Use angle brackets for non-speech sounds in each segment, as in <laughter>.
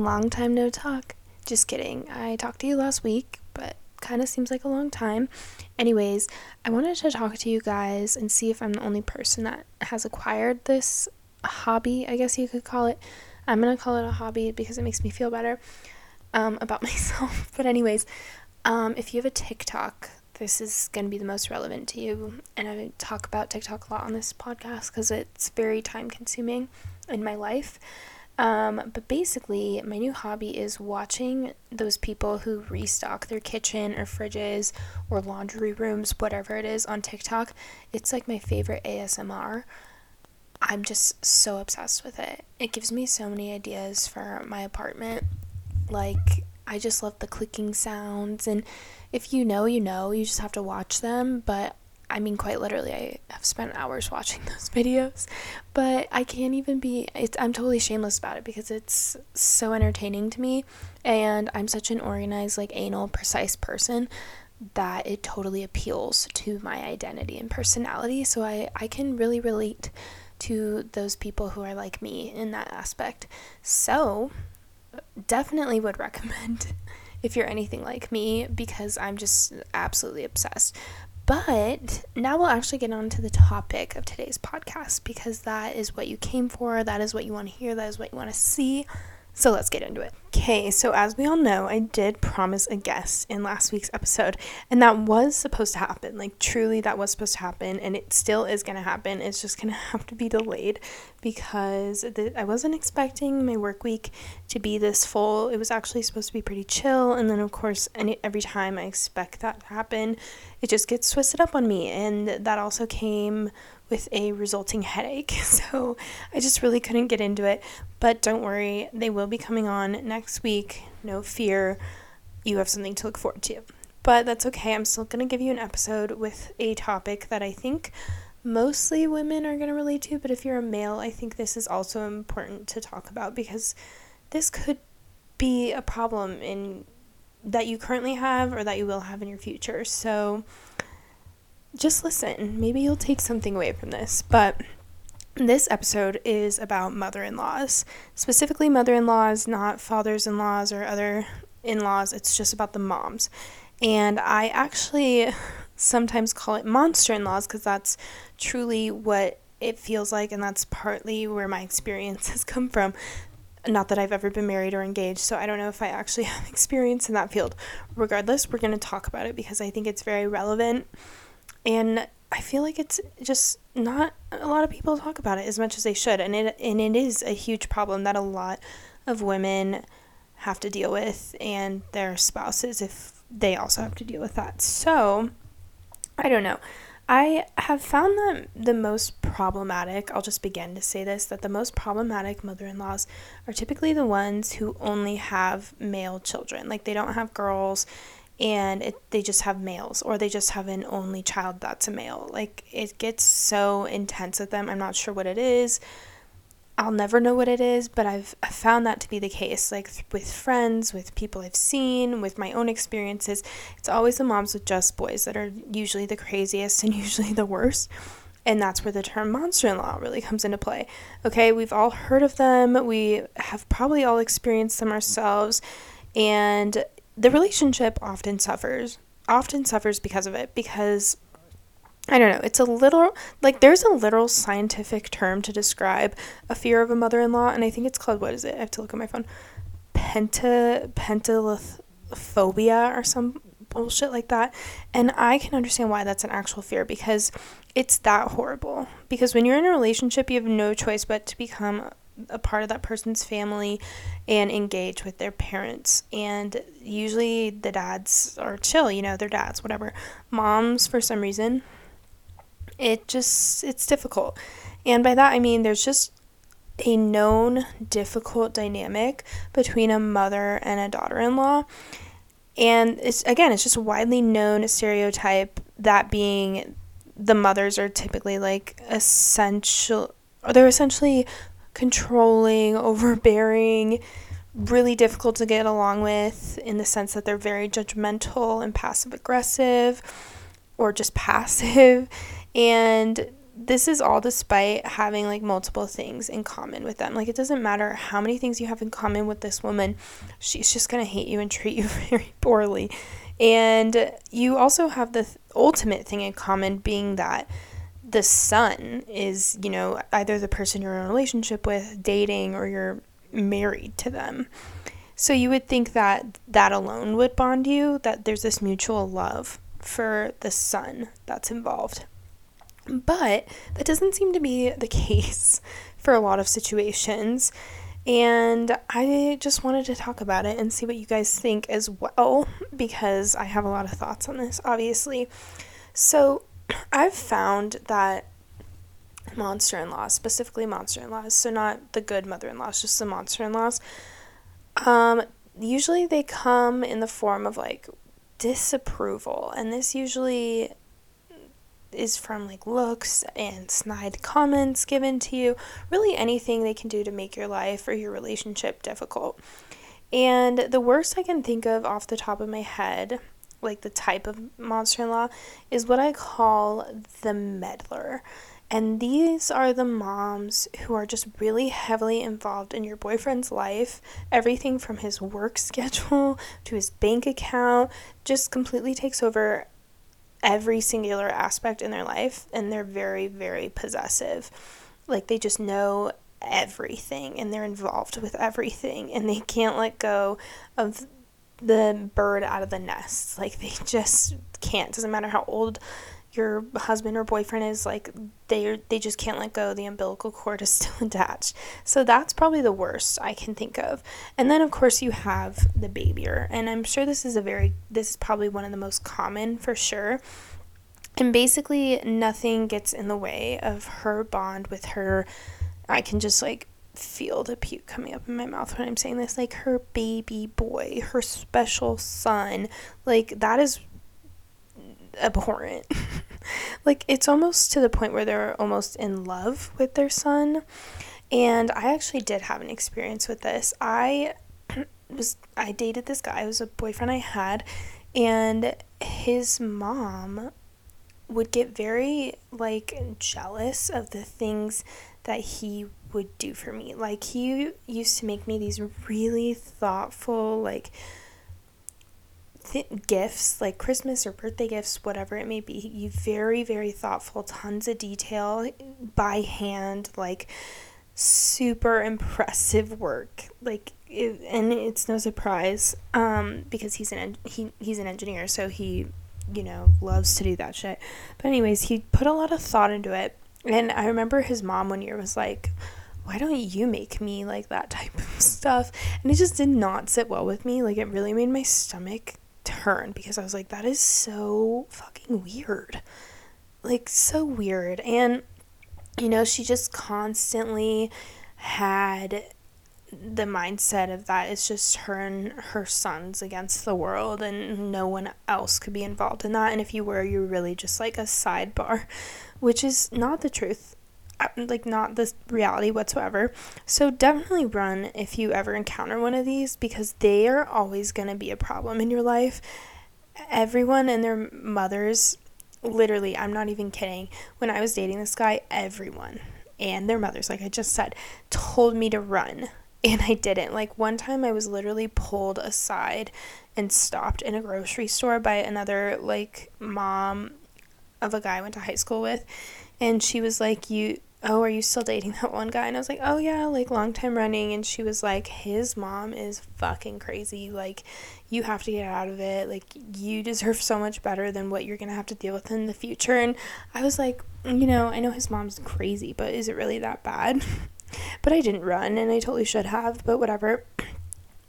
Long time no talk. Just kidding. I talked to you last week, but kind of seems like a long time. Anyways, I wanted to talk to you guys and see if I'm the only person that has acquired this hobby, I guess you could call it. I'm gonna call it a hobby because it makes me feel better um, about <laughs> myself. But, anyways, um, if you have a TikTok, this is going to be the most relevant to you. And I talk about TikTok a lot on this podcast because it's very time consuming in my life. Um, but basically, my new hobby is watching those people who restock their kitchen or fridges or laundry rooms, whatever it is, on TikTok. It's like my favorite ASMR. I'm just so obsessed with it. It gives me so many ideas for my apartment. Like, I just love the clicking sounds. And if you know, you know, you just have to watch them. But I mean, quite literally, I have spent hours watching <laughs> those videos, but I can't even be, I'm totally shameless about it because it's so entertaining to me. And I'm such an organized, like, anal, precise person that it totally appeals to my identity and personality. So I, I can really relate to those people who are like me in that aspect. So, definitely would <laughs> recommend if you're anything like me because I'm just absolutely obsessed. But now we'll actually get on to the topic of today's podcast because that is what you came for, that is what you want to hear, that is what you want to see. So let's get into it. Okay, so as we all know, I did promise a guest in last week's episode, and that was supposed to happen. Like, truly, that was supposed to happen, and it still is going to happen. It's just going <laughs> to have to be delayed because the, I wasn't expecting my work week to be this full. It was actually supposed to be pretty chill, and then, of course, any, every time I expect that to happen, it just gets twisted up on me, and that also came with a resulting headache. <laughs> So I just really couldn't get into it. But don't worry, they will be coming on next week. No fear. You have something to look forward to. But that's okay. I'm still going to give you an episode with a topic that I think mostly women are going to relate to. But if you're a male, I think this is also important to talk about because this could be a problem in that you currently have or that you will have in your future. So just listen. Maybe you'll take something away from this. But this episode is about mother in laws, specifically mother in laws, not fathers in laws or other in laws. It's just about the moms. And I actually sometimes call it monster in laws because that's truly what it feels like, and that's partly where my experience has <laughs> come from. Not that I've ever been married or engaged, so I don't know if I actually <laughs> have experience in that field. Regardless, we're going to talk about it because I think it's very relevant and I feel like it's just not a lot of people talk about it as much as they should, and it and it is a huge problem that a lot of women have to deal with, and their spouses if they also have to deal with that. So, I don't know. I have found that the most problematic, I'll just begin to say this, that the most problematic mother in laws are typically the ones who only have male children. Like they don't have girls and it, they just have males or they just have an only child that's a male. Like it gets so intense with them. I'm not sure what it is. I'll never know what it is, but I've, found that to be the case. Like th- with friends, with people I've seen, with my own experiences, it's always the moms with just boys that are usually the craziest and <laughs> usually the worst. And that's where the term monster in law really comes into play. Okay, we've all heard of them, we have probably all experienced them ourselves. And the relationship often suffers often suffers because of it because I don't know, it's a little like there's a literal scientific term to describe a fear of a mother-in-law and I think it's called what is it? I have to look at my phone. Penta pentalophobia or some bullshit like that. And I can understand why that's an actual fear because it's that horrible. Because when you're in a relationship, you have no choice but to become a part of that person's family and engage with their parents. And usually the dads are chill, you know, they're dads, whatever. Moms, for some reason, it just, it's difficult. And by that, I mean there's just a known difficult dynamic between a mother and a daughter in law. And it's, again, it's just a widely known stereotype that being the mothers are typically like essential, or they're essentially controlling, <laughs> overbearing, really difficult to get along with in the sense that they're very judgmental and passive aggressive or just <laughs> passive. And this is all despite having like multiple things in common with them. Like it doesn't matter how many things you have in common with this woman, she's just going to hate you and treat you <laughs> very poorly. And you also have the th- ultimate thing in common being that the son is, you know, either the person you're in a relationship with, dating, or you're married to them. So you would think that that alone would bond you, that there's this mutual love for the son that's involved. But that doesn't seem to be the case <laughs> for a lot of situations. And I just wanted to talk about it and see what you guys think as well, because I have a lot of thoughts on this, obviously. So I've found that monster in laws, specifically monster in laws, so not the good mother in laws, just the monster in laws, um, usually they come in the form of like disapproval. And this usually is from like looks and snide comments given to you, really anything they can do to make your life or your relationship difficult. And the worst I can think of off the top of my head, like the type of monster in law, is what I call the meddler. And these are the moms who are just really heavily involved in your boyfriend's life. Everything from his work <laughs> schedule to his bank account just completely takes over every singular aspect in their life. And they're very, very possessive. Like they just know everything and they're involved with everything and they can't let go of the bird out of the nest. Like they just can't. Doesn't matter how old your husband or boyfriend is like they they just can't let go. The umbilical cord is <laughs> still attached. So that's probably the worst i can think of. And then of course you have the babyer and i'm sure this is a very this is probably one of the most common for sure. And basically nothing gets in the way of her bond with her. I can just like feel the puke coming up in my mouth when i'm saying this like her baby boy her special son like that is abhorrent. <laughs> like it's almost to the point where they're almost in love with their son. And I actually did have an experience with this. I <clears throat> was I dated this guy, it was a boyfriend I had, and his mom would get very like jealous of the things that he would do for me. Like he used to make me these really thoughtful like th- gifts like Christmas or birthday gifts, whatever it may be. You very, very thoughtful, tons of detail by hand, like super impressive work. Like, it, and it's no surprise um, because he's an en- he he's an engineer, so he you know loves to do that shit. But anyways, he put a lot of thought into it, and I remember his mom one year was like why don't you make me like that type of stuff? And it just did not sit well with me. Like, it really made my stomach turn because I was like, that is so fucking weird. Like, so weird. And, you know, she just constantly had the mindset of that is just her and her sons against the world and no one else could be involved in that and if you were you're really just like a sidebar which is not the truth uh, like not the reality whatsoever. So definitely run if you ever encounter one of these because they are always going to be a problem in your life. Everyone and their mothers, literally, I'm not even kidding. When I was dating this guy, everyone and their mothers, like I just said, told me to run. And I didn't. Like one time I was literally pulled aside and stopped in a grocery store by another like mom of a guy I went to high school with and she was like you oh, are you still dating <laughs> that one guy? And I was like, oh, yeah, like long time running. And she was like, his mom is fucking crazy. Like, you have to get out of it. Like, you deserve so much better than what you're going to have to deal with in the future. And I was like, you know, I know his mom's crazy, but is it really that bad? <laughs> but I didn't run and I totally should have, but whatever. <clears throat>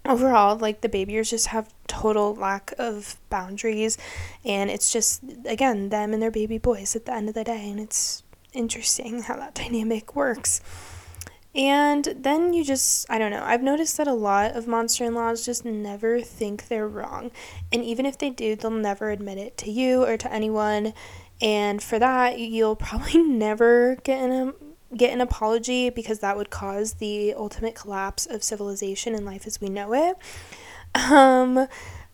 Overall, like the babyers just have total lack of boundaries, and it's just again them and their baby boys at the end of the day, and it's interesting how that dynamic works. And then you just, I don't know, I've noticed that a lot of monster in laws just never think they're wrong. And even if they do, they'll never admit it to you or to anyone. And for that, you'll probably <laughs> never get an, get an apology because that would cause the ultimate collapse of civilization and life as we know it. Um,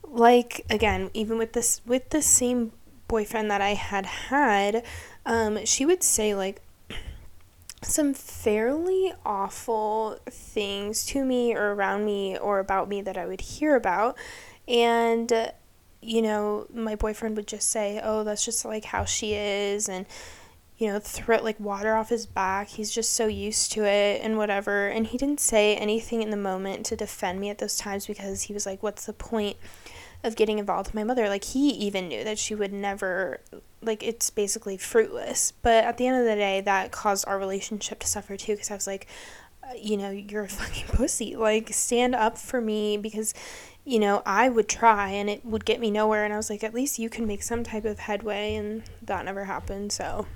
like again, even with this with the same boyfriend that I had had, um, she would say like <clears throat> some fairly awful things to me or around me or about me that I would hear about. And, uh, you know, my boyfriend would just say, oh, that's just like how she is. And, you know, throw like water off his back. He's just so used to it and whatever. And he didn't say anything in the moment to defend me at those times because he was like, what's the point of getting involved with my mother? Like, he even knew that she would never like it's basically fruitless. But at the end of the day, that caused our relationship to suffer too because I was like, uh, you know, you're a <laughs> fucking pussy. Like, stand up for me because, you know, I would try and it would get me nowhere. And I was like, at least you can make some type of headway. And that never happened. So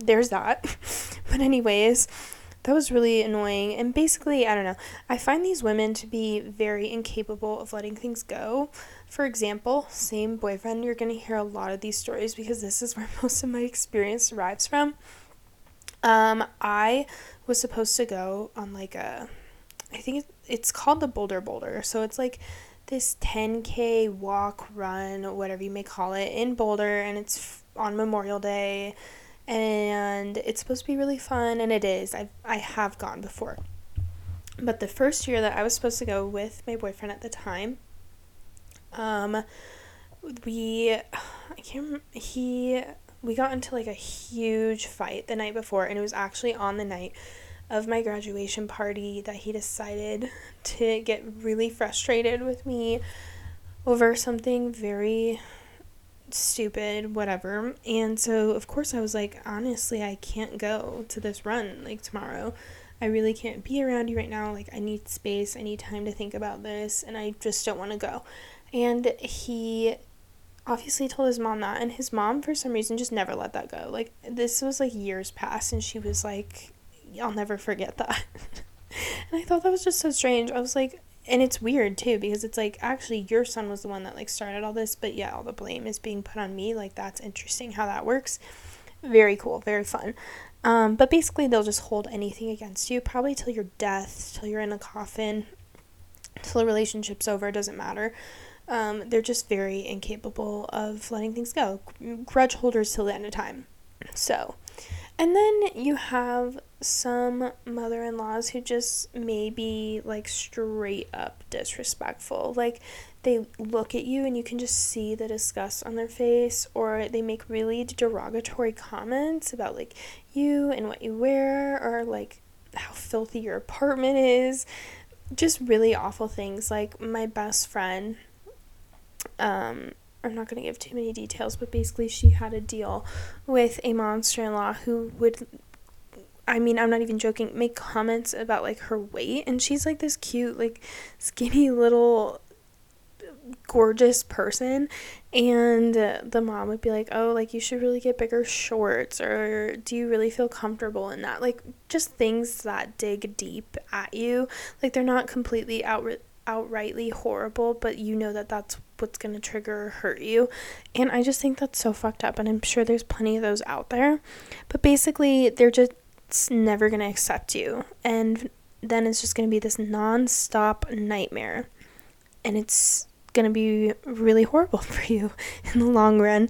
there's that. <laughs> but, anyways, that was really annoying. And basically, I don't know, I find these women to be very incapable of letting things go. For example, same boyfriend, you're going to hear a lot of these stories because this is where <laughs> most of my experience derives from. Um, I was supposed to go on like a, I think it's called the Bolder Boulder. So it's like this 10k walk, run, whatever you may call it, in Boulder, and it's on Memorial Day, and it's supposed to be really fun, and it is. I've I have gone before, but the first year that I was supposed to go with my boyfriend at the time, um, we, I can't he, we got into like a huge fight the night before, and it was actually on the night of my graduation party that he decided to get really frustrated with me over something very stupid, whatever. And so, of course, I was like, honestly, I can't go to this run like tomorrow. I really can't be around you right now. Like, I need space, I need time to think about this, and I just don't want to go. And he obviously told his mom that, and his mom, for some reason, just never let that go. Like, this was like years past, and she was like, I'll never forget that. <laughs> and I thought that was just so strange. I was like, and it's weird too because it's like actually your son was the one that like started all this but yeah all the blame is being put on me. Like that's interesting how that works. Very cool. Very fun. Um, but basically they'll just hold anything against you probably till your death till you're in a coffin till the relationship's over doesn't matter. Um, they're just very incapable of letting things go. Grudge holders till the end of time. So, and then you have some mother in laws who just may be like straight up disrespectful. Like they look at you and you can just see the disgust on their face, or they make really derogatory comments about like you and what you wear, or like how filthy your apartment is. Just really awful things. Like my best friend um, I'm not going to give too many details, but basically, she had a deal with a monster in law who would, I mean, I'm not even joking, make comments about like her weight. And she's like this cute, like skinny little gorgeous person. And the mom would be like oh like you should really get bigger shorts or do you really feel comfortable in that? Like just things that dig deep at you. Like they're not completely out outrightly horrible, but you know that that's what's going to trigger or hurt you. And I just think that's so fucked up. And I'm sure there's plenty of those out there. But basically, they're just never going to accept you. And then it's just going to be this non stop nightmare. And it's going to be really horrible <laughs> for you in the long run.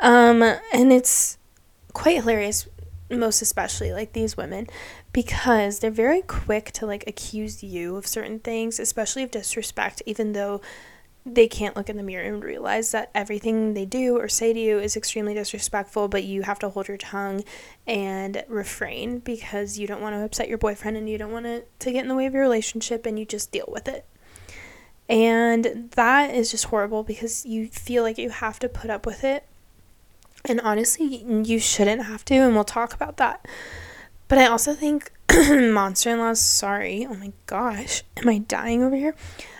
Um, and it's quite hilarious, most especially like these women, because they're very quick to like accuse you of certain things, especially of disrespect, even though they can't look in the mirror and realize that everything they do or say to you is extremely disrespectful, but you have to hold your tongue and refrain because you don't want to upset your boyfriend and you don't want it to get in the way of your relationship and you just deal with it. And that is just horrible because you feel like you have to put up with it. And honestly, you shouldn't have to, and we'll talk about that. But I also think <clears throat> monster in laws, sorry, oh my gosh, am I dying over here?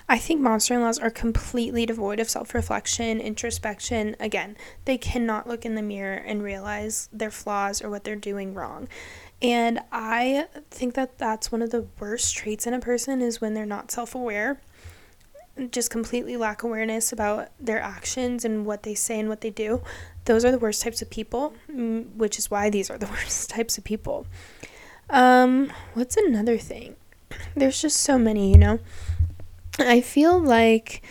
I think monster in laws are completely devoid of self reflection, introspection. Again, they cannot look in the mirror and realize their flaws or what they're doing wrong. And I think that that's one of the worst traits in a person is when they're not self aware, just completely lack awareness about their actions and what they say and what they do. Those are the worst types of people, mm, which is why these are the <laughs> worst types of people. Um, what's another thing? <clears throat> There's just so many, you know. I feel like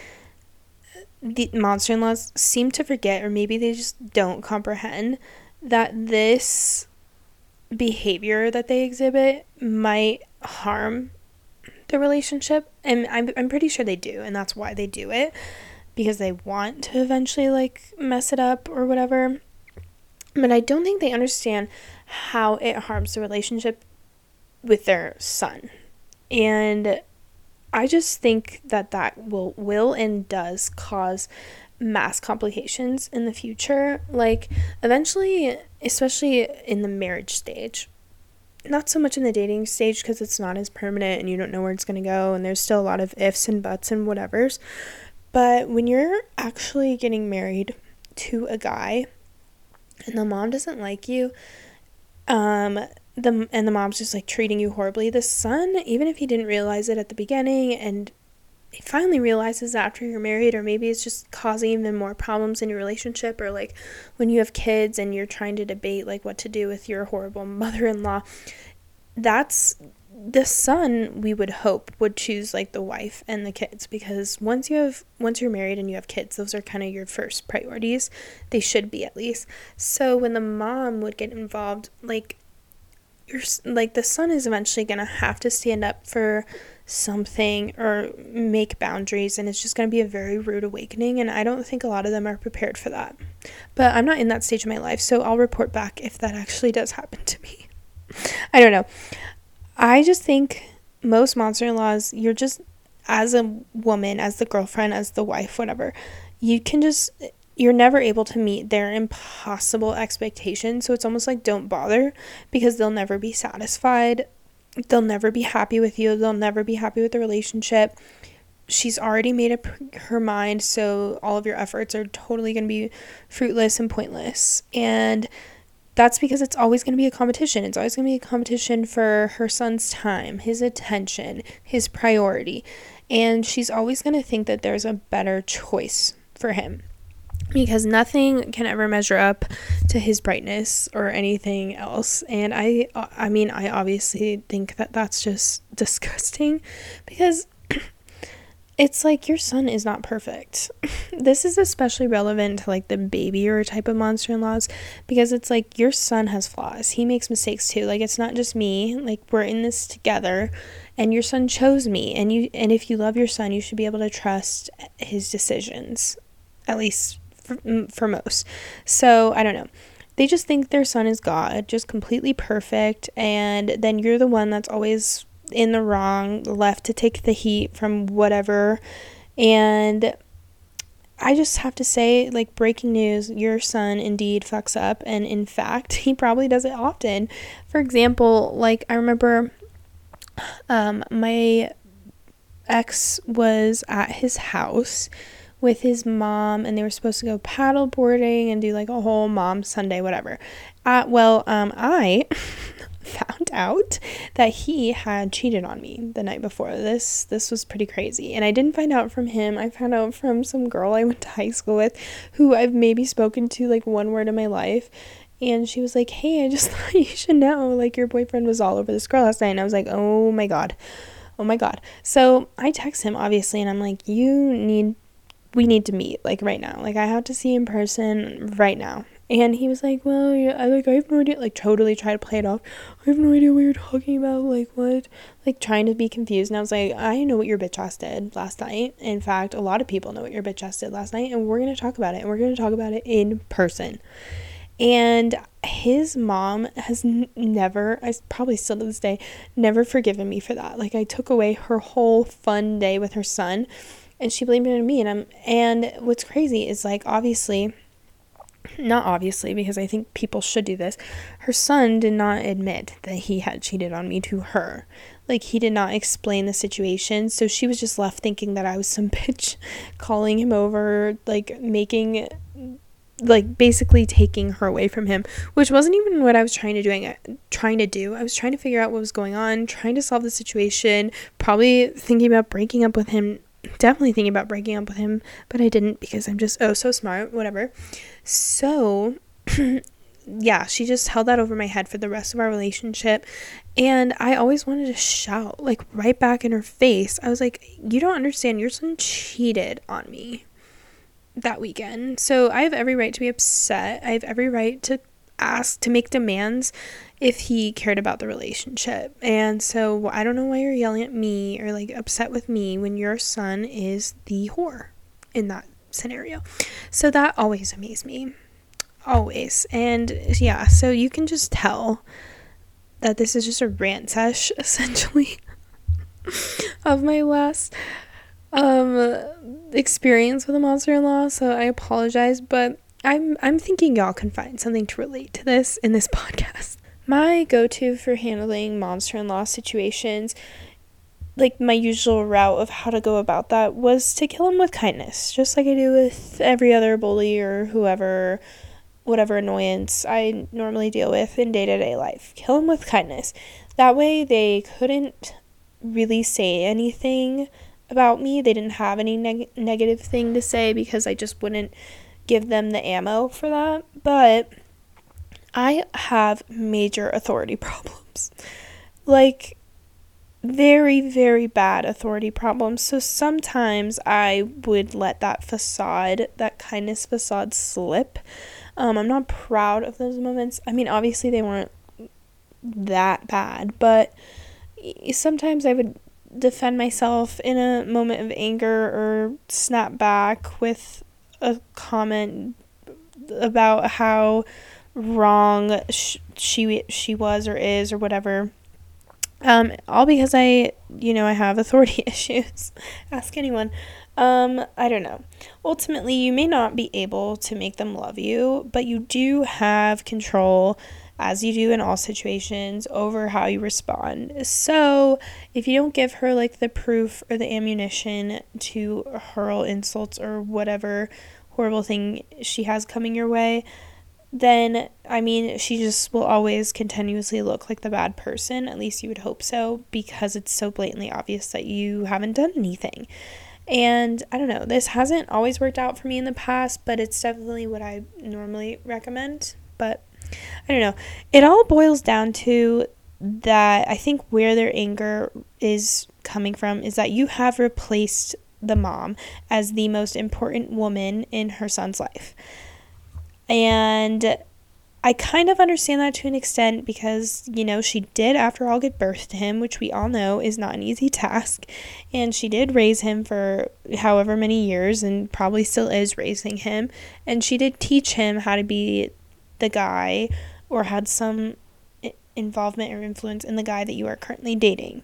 the monster in laws seem to forget, or maybe they just don't comprehend that this behavior that they exhibit might harm the relationship and I'm, I'm pretty sure they do and that's why they do it because they want to eventually like mess it up or whatever. But i don't think they understand how it harms the relationship with their son. And i just think that that will will and does cause mass complications in the future. Like eventually especially in the marriage stage not so much in the dating stage because it's not as permanent and you don't know where it's going to go and there's still a lot of ifs and buts and whatevers. But when you're actually getting married to a guy and the mom doesn't like you um the and the mom's just like treating you horribly the son even if he didn't realize it at the beginning and finally realizes after you're married or maybe it's just causing even more problems in your relationship or like when you have kids and you're trying to debate like what to do with your horrible <laughs> mother-in-law that's the son we would hope would choose like the wife and the kids because once you have once you're married and you have kids those are kind of your first priorities. They should be at least. So when the mom would get involved like you're like the son is eventually going to have to stand up for something or make boundaries and it's just going to be a very rude awakening and I don't think a lot of them are prepared for that. But I'm not in that stage of my life, so I'll report back if that actually does <laughs> happen to me. I don't know. I just think most monster-in-laws you're just as a woman, as the girlfriend, as the wife, whatever. You can just you're never able to meet their impossible expectations. So it's almost like don't bother because they'll never be satisfied they'll never be happy with you. They'll never be happy with the relationship. She's already made up her mind, so all of your efforts are totally going to be fruitless and pointless. And that's because it's always going to be a competition. It's always going to be a competition for her son's time, his attention, his priority. And she's always going to think that there's a better choice for him because nothing can ever measure up to his brightness or anything else and i i mean i obviously think that that's just <laughs> disgusting because <clears throat> it's like your son is not perfect. <laughs> this is especially relevant to like the babyer type of monster in laws because it's like your son has flaws. He makes mistakes too. Like it's not just me. Like we're in this together and your son chose me and you and if you love your son, you should be able to trust his decisions. At least for, for most. So I don't know. They just think their son is God, just completely perfect, and then you're the one that's always in the wrong, left to take the heat from whatever. And I just have to say, like, breaking news your son indeed fucks up. And in fact, <laughs> he probably does it often. For example, like, I remember um, my ex was at his house with his mom and they were supposed to go paddle boarding and do like a whole mom Sunday, whatever. Uh, well, um, I <laughs> found out that he had cheated on me the night before. This this was pretty crazy. And I didn't find out from him. I found out from some girl I went to high school with who I've maybe spoken to like one word in my life. And she was like, Hey, I just <laughs> thought you should know, like your boyfriend was all over this girl last night. And I was like, Oh my god. Oh my god. So I text him obviously and I'm like, You need we need to meet like right now. Like I have to see in person right now. And he was like, "Well, yeah, I like I have no idea." Like totally try to play it off. I have no idea what you're talking about. Like what? Like trying to be confused. And I was like, "I know what your bitch ass did last night. In fact, a lot of people know what your bitch ass did last night, and we're gonna talk about it. And we're gonna talk about it in person." And his mom has n- never, I probably still to this day, never forgiven me for that. Like I took away her whole fun day with her son and she blamed it on me and I'm and what's crazy is like obviously not obviously because I think people should do this. Her son did not admit that he had cheated on me to her. Like he did not explain the situation, so she was just left thinking that I was some <laughs> bitch calling him over, like making like basically taking her away from him, which wasn't even what I was trying to doing trying to do. I was trying to figure out what was going on, trying to solve the situation, probably thinking about breaking up with him definitely thinking about breaking up with him, but I didn't because I'm just oh so smart, whatever. So, <clears throat> yeah, she just held that over my head for the rest of our relationship. And I always wanted to shout, like right back in her face. I was like, You don't understand. Your son cheated on me that weekend. So I have every right to be upset. I have every right to ask to make demands if he cared about the relationship. And so I don't know why you're yelling at me or like upset with me when your son is the whore in that scenario. So that always amazed me. Always. And yeah, so you can just tell that this is just a rant sesh <laughs> essentially of my last um experience with a monster in law. So I apologize, but I'm I'm thinking y'all can find something to relate to this in this <laughs> podcast. My go-to for handling monster-in-law situations like my usual route of how to go about that was to kill him with kindness, just like I do with every other bully or whoever whatever annoyance I normally deal with in day-to-day life. Kill him with kindness. That way they couldn't really say anything about me. They didn't have any neg- negative thing to say because I just wouldn't give them the ammo for that. But I have major authority <laughs> problems. Like, very, very bad authority problems. So sometimes I would let that facade, that kindness facade, slip. Um, I'm not proud of those moments. I mean, obviously, they weren't that bad, but sometimes I would defend myself in a moment of anger or snap back with a comment about how wrong sh- she she was or is or whatever. Um, all because I, you know, I have authority <laughs> issues. Ask anyone. Um, I don't know. Ultimately, you may not be able to make them love you, but you do have control as you do in all situations, over how you respond. So, if you don't give her like the proof or the ammunition to hurl insults or whatever horrible thing she has coming your way, then I mean, she just will always continuously look like the bad person. At least you would hope so, because it's so blatantly obvious that you haven't done anything. And I don't know, this hasn't always worked out for me in the past, but it's definitely what I normally recommend. But I don't know. It all boils down to that I think where their anger is coming from is that you have replaced the mom as the most important woman in her son's life. And I kind of understand that to an extent because, you know, she did, after all, give birth to him, which we all know is not an easy <laughs> task. And she did raise him for however many years and probably still is raising him. And she did teach him how to be the guy or had some involvement or influence in the guy that you are currently dating.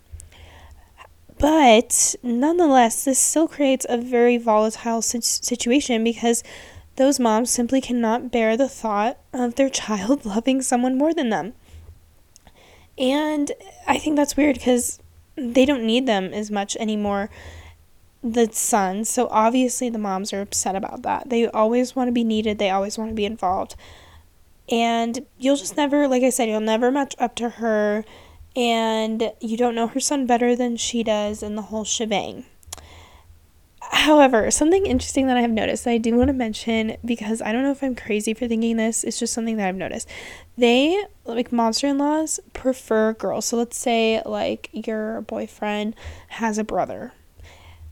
But nonetheless, this still creates a very volatile situation because those moms simply cannot bear the thought of their child <laughs> loving someone more than them. And I think that's weird because they don't need them as much anymore, the sons. So obviously, the moms are upset about that. They always want to be needed, they always want to be involved and you'll just never like i said you'll never match up to her and you don't know her son better than she does and the whole shebang however something interesting that i have noticed that i do want to mention because i don't know if i'm crazy for thinking this it's just something that i've noticed. They like monster-in-laws prefer girls. So let's say like your boyfriend has a brother.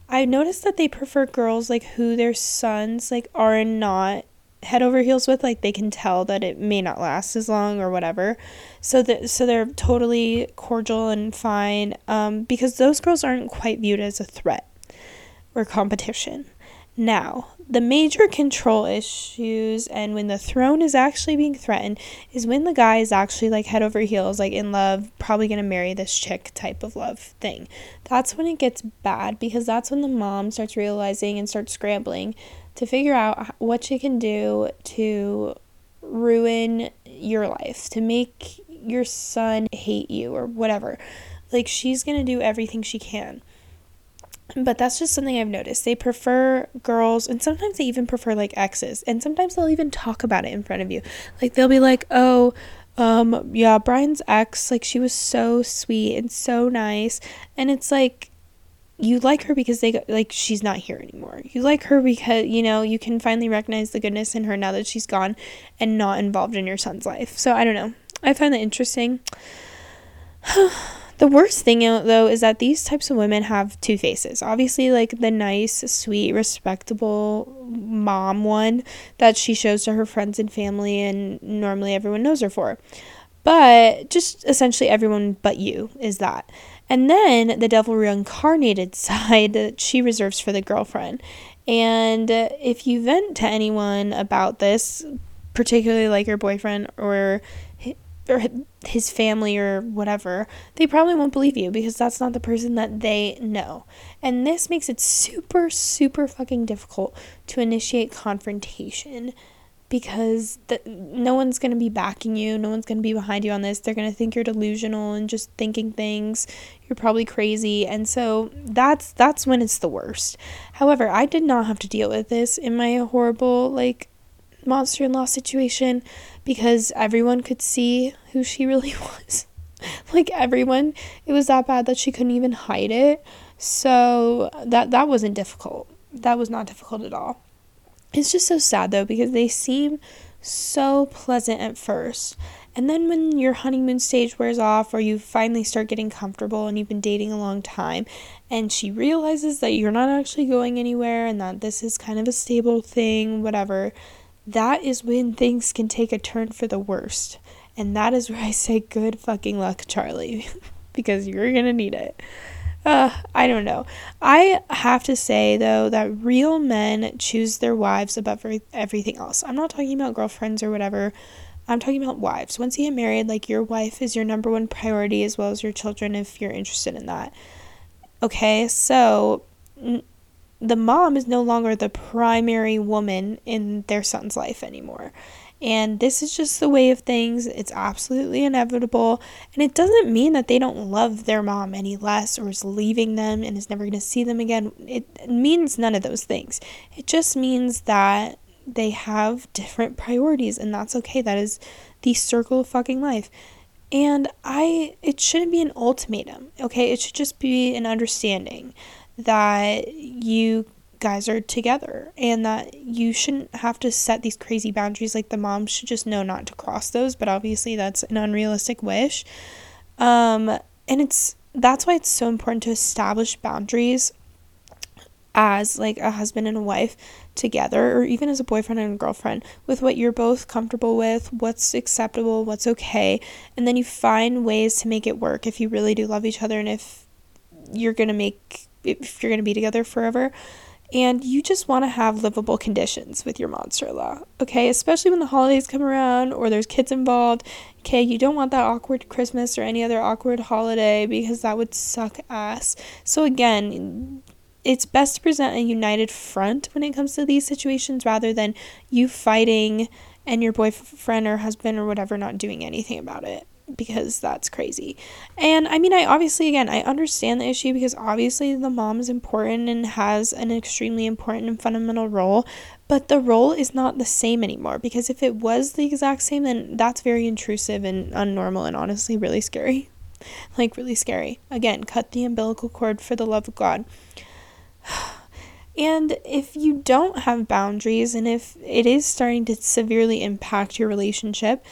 I've noticed that they prefer girls like who their sons like are not head over heels with like they can tell that it may not last as long or whatever. So that so they're totally cordial and fine um, because those girls aren't quite viewed as a threat or competition now the major control issues and when the throne is actually being threatened is when the guy is actually like head over heels like in love probably gonna marry this chick type of love thing that's when it gets bad because that's when the mom starts realizing and starts scrambling to figure out what she can do to ruin your life, to make your son hate you or whatever. Like, she's to do everything she can. But that's just something I've noticed. They prefer girls, and sometimes they even prefer like exes. And sometimes they'll even talk about it in front of you. Like, they'll be like, oh, um, yeah, Brian's ex, like, she was so sweet and so nice. And it's like, you like her because they like she's not here anymore. You like her because you know you can finally recognize the goodness in her now that she's gone and not involved in your son's life. So I don't know. I find that interesting. <sighs> <sighs> The worst thing, though, is that these types of women have two faces. Obviously, like the nice, sweet, respectable mom one that she shows to her friends and family, and normally everyone knows her for. But just essentially everyone but you is that. And then the devil reincarnated <laughs> side that she reserves for the girlfriend. And if you vent to anyone about this, particularly like your boyfriend or or his family or whatever, they probably won't believe you because that's not the person that they know. And this makes it super, super fucking difficult to initiate confrontation because the, no one's going to be backing you. No one's going to be behind you on this. They're going to think you're delusional and just thinking things. You're probably crazy. And so that's that's when it's the worst. However, I did not have to deal with this in my horrible like monster-in-law situation because everyone could see who she really <laughs> was. like everyone, it was that bad that she couldn't even hide it. So that that wasn't difficult. That was not difficult at all. It's just so sad though because they seem so pleasant at first. And then when your honeymoon stage wears off or you finally start getting comfortable and you've been dating a long time and she realizes that you're not actually going anywhere and that this is kind of a stable thing, whatever, that is when things can take a turn for the worst. And that is where I say good fucking luck, Charlie, <laughs> because you're going to need it. Uh, I don't know. I have to say though that real men choose their wives above everything else. I'm not talking about girlfriends or whatever. I'm talking about wives. Once you get married, like your wife is your number one priority as well as your children if you're interested in that. Okay, so n- the mom is no longer the primary woman in their son's life anymore. And this is just the way of things. It's absolutely inevitable. And it doesn't mean that they don't love their mom any less or is leaving them and is never going to see them again. It means none of those things. It just means that they have different priorities, and that's okay. That is the circle of fucking life. And I, it shouldn't be an ultimatum, okay? It should just be an understanding that you guys are together and that you shouldn't have to set these crazy boundaries. Like the mom should just know not to cross those but obviously that's an unrealistic wish. Um and it's that's why it's so important to establish boundaries as like a husband and a wife together or even as a boyfriend and a girlfriend with what you're both comfortable with, what's acceptable, what's okay, and then you find ways to make it work if you really do love each other and if you're going to make if you're going to be together forever and you just want to have livable conditions with your monster law, okay? Especially when the holidays come around or there's kids involved, okay? You don't want that awkward Christmas or any other awkward holiday because that would suck ass. So, again, it's best to present a united front when it comes to these situations rather than you fighting and your boyfriend or husband or whatever not doing anything about it because that's crazy. And I mean, I obviously, again, I understand the issue because obviously the mom is important and has an extremely important and fundamental role, but the role is not the same anymore because if it was the exact same, then that's very intrusive and unnormal and honestly really scary. <laughs> Like, really scary. Again, cut the umbilical cord for the love of God. <sighs> And if you don't have boundaries and if it is starting to severely impact your relationship,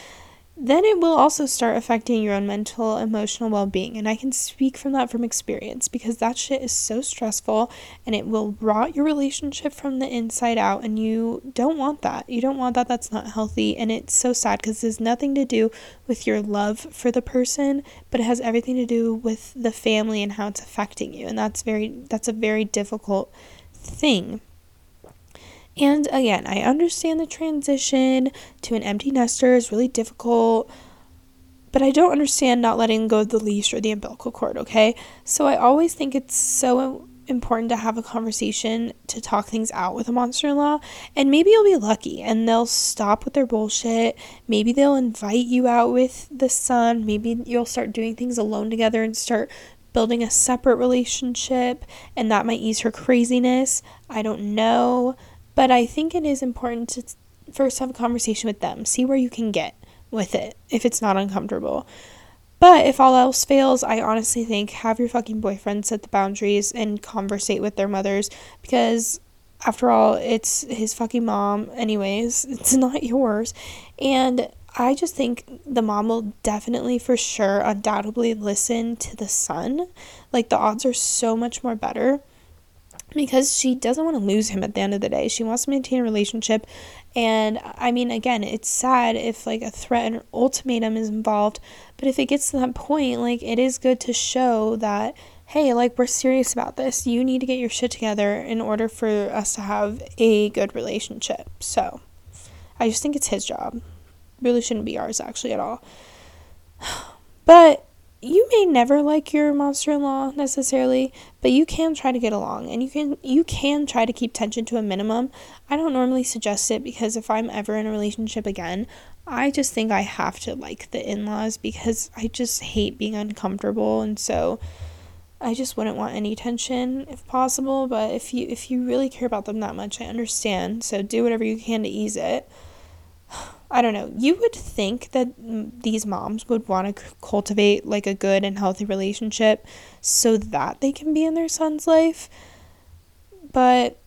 then it will also start affecting your own mental, emotional well being. And I can speak from that from experience because that shit is so stressful and it will rot your relationship from the inside out. And you don't want that. You don't want that. That's not healthy. And it's so sad because has nothing to do with your love for the person, but it has everything to do with the family and how it's affecting you. And that's very, that's a very difficult thing. And again, I understand the transition to an empty nester is really difficult, but I don't understand not letting go of the leash or the umbilical cord, okay? So I always think it's so important to have a conversation to talk things out with a monster in law. And maybe you'll be lucky and they'll stop with their bullshit. Maybe they'll invite you out with the son. Maybe you'll start doing things alone together and start building a separate relationship. And that might ease her craziness. I don't know. But I think it is important to first have a conversation with them, see where you can get with it if it's not uncomfortable. But if all else fails, I honestly think have your fucking boyfriend set the boundaries and conversate with their mothers because after all, it's his fucking mom anyways. <laughs> It's not yours. And I just think the mom will definitely, for sure, undoubtedly listen to the son. Like, the odds are so much more better because she doesn't want to lose him at the end of the day. She wants to maintain a relationship. And I mean, again, it's sad if like a threat and ultimatum is involved, but if it gets to that point, like, it is good to show that hey, like, we're serious about this. You need to get your shit together in order for us to have a good relationship. So, I just think it's his job. Really shouldn't be ours, actually, at all. <sighs> But you may never like your monster-in-law necessarily, but you can try to get along and you can you can try to keep tension to a minimum. I don't normally suggest it because if I'm ever in a relationship again, I just think I have to like the in-laws because I just hate being uncomfortable and so I just wouldn't want any tension if possible, but if you if you really care about them that much, I understand. So do whatever you can to ease it. I don't know. You would think that these moms would want to cultivate like a good and healthy relationship so that they can be in their son's life. But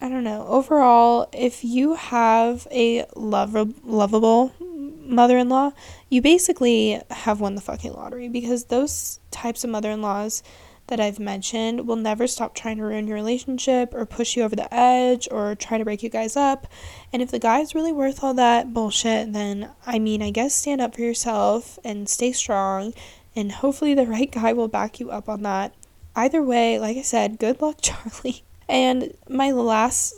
I don't know. Overall, if you have a lov- lovable mother-in-law, you basically have won the fucking lottery because those types of mother-in-laws that I've mentioned will never stop trying to ruin your relationship or push you over the edge or try to break you guys up. And if the guy's really worth all that bullshit, then I mean, I guess stand up for yourself and stay strong, and hopefully the right guy will back you up on that. Either way, like I said, good luck, <laughs> Charlie. And my last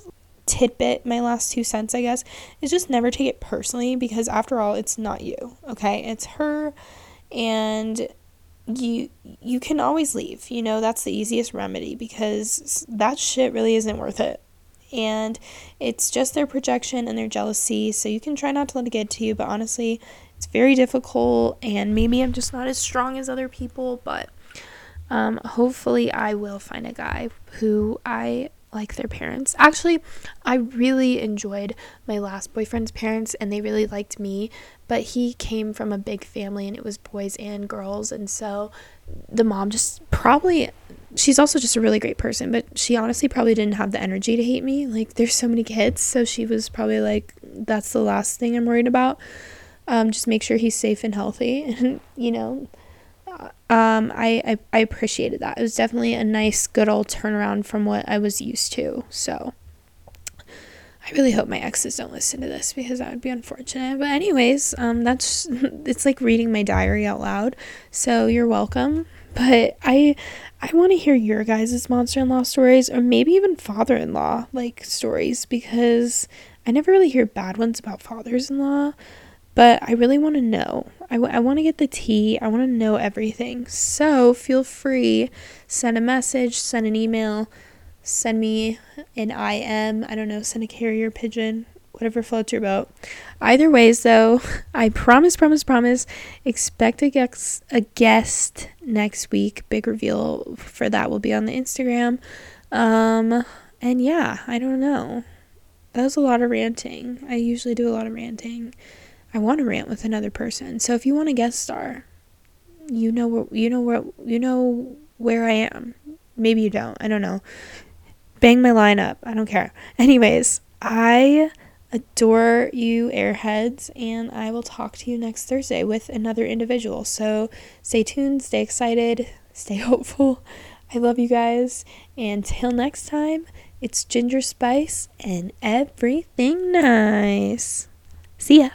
tidbit, my last two cents, I guess, is just never take it personally because after all, it's not you, okay? It's her and you you can always leave. You know, that's the easiest remedy because that shit really isn't worth it. And it's just their projection and their jealousy, so you can try not to let it get to you, but honestly, it's very difficult and maybe I'm just not as strong as other people, but um, hopefully I will find a guy who I like their parents. Actually, I really enjoyed my last boyfriend's parents and they really liked me, but he came from a big family and it was boys and girls and so the mom just probably she's also just a really great person, but she honestly probably didn't have the energy to hate me. Like there's so many kids, so she was probably like that's the last thing I'm worried about. Um, just make sure he's safe and healthy <laughs> and you know um, I, I, I appreciated that. It was definitely a nice, good old turnaround from what I was used to. So I really hope my exes don't listen to this because that would be unfortunate. But anyways, um, that's <laughs> it's like reading my diary out loud. So you're welcome. But I I want to hear your guys' monster-in-law stories or maybe even father-in-law like stories because I never really hear bad ones about fathers-in-law but I really want to know. I, w- I want to get the tea. I want to know everything. So feel free, send a message, send an email, send me an IM. I don't know, send a carrier pigeon, whatever floats your boat. Either ways, though, <laughs> I promise, promise, promise, expect a guest, a guest next week. Big reveal for that will be on the Instagram. Um, and yeah, I don't know. That was a lot of ranting. I usually do a lot of ranting. I want to rant with another person. So if you want a guest star, you know where you know where you know where I am. Maybe you don't. I don't know. Bang my line up. I don't care. Anyways, I adore you airheads and I will talk to you next Thursday with another individual. So stay tuned, stay excited, <laughs> stay hopeful. I love you guys. And till next time, it's Ginger Spice and everything nice. See ya.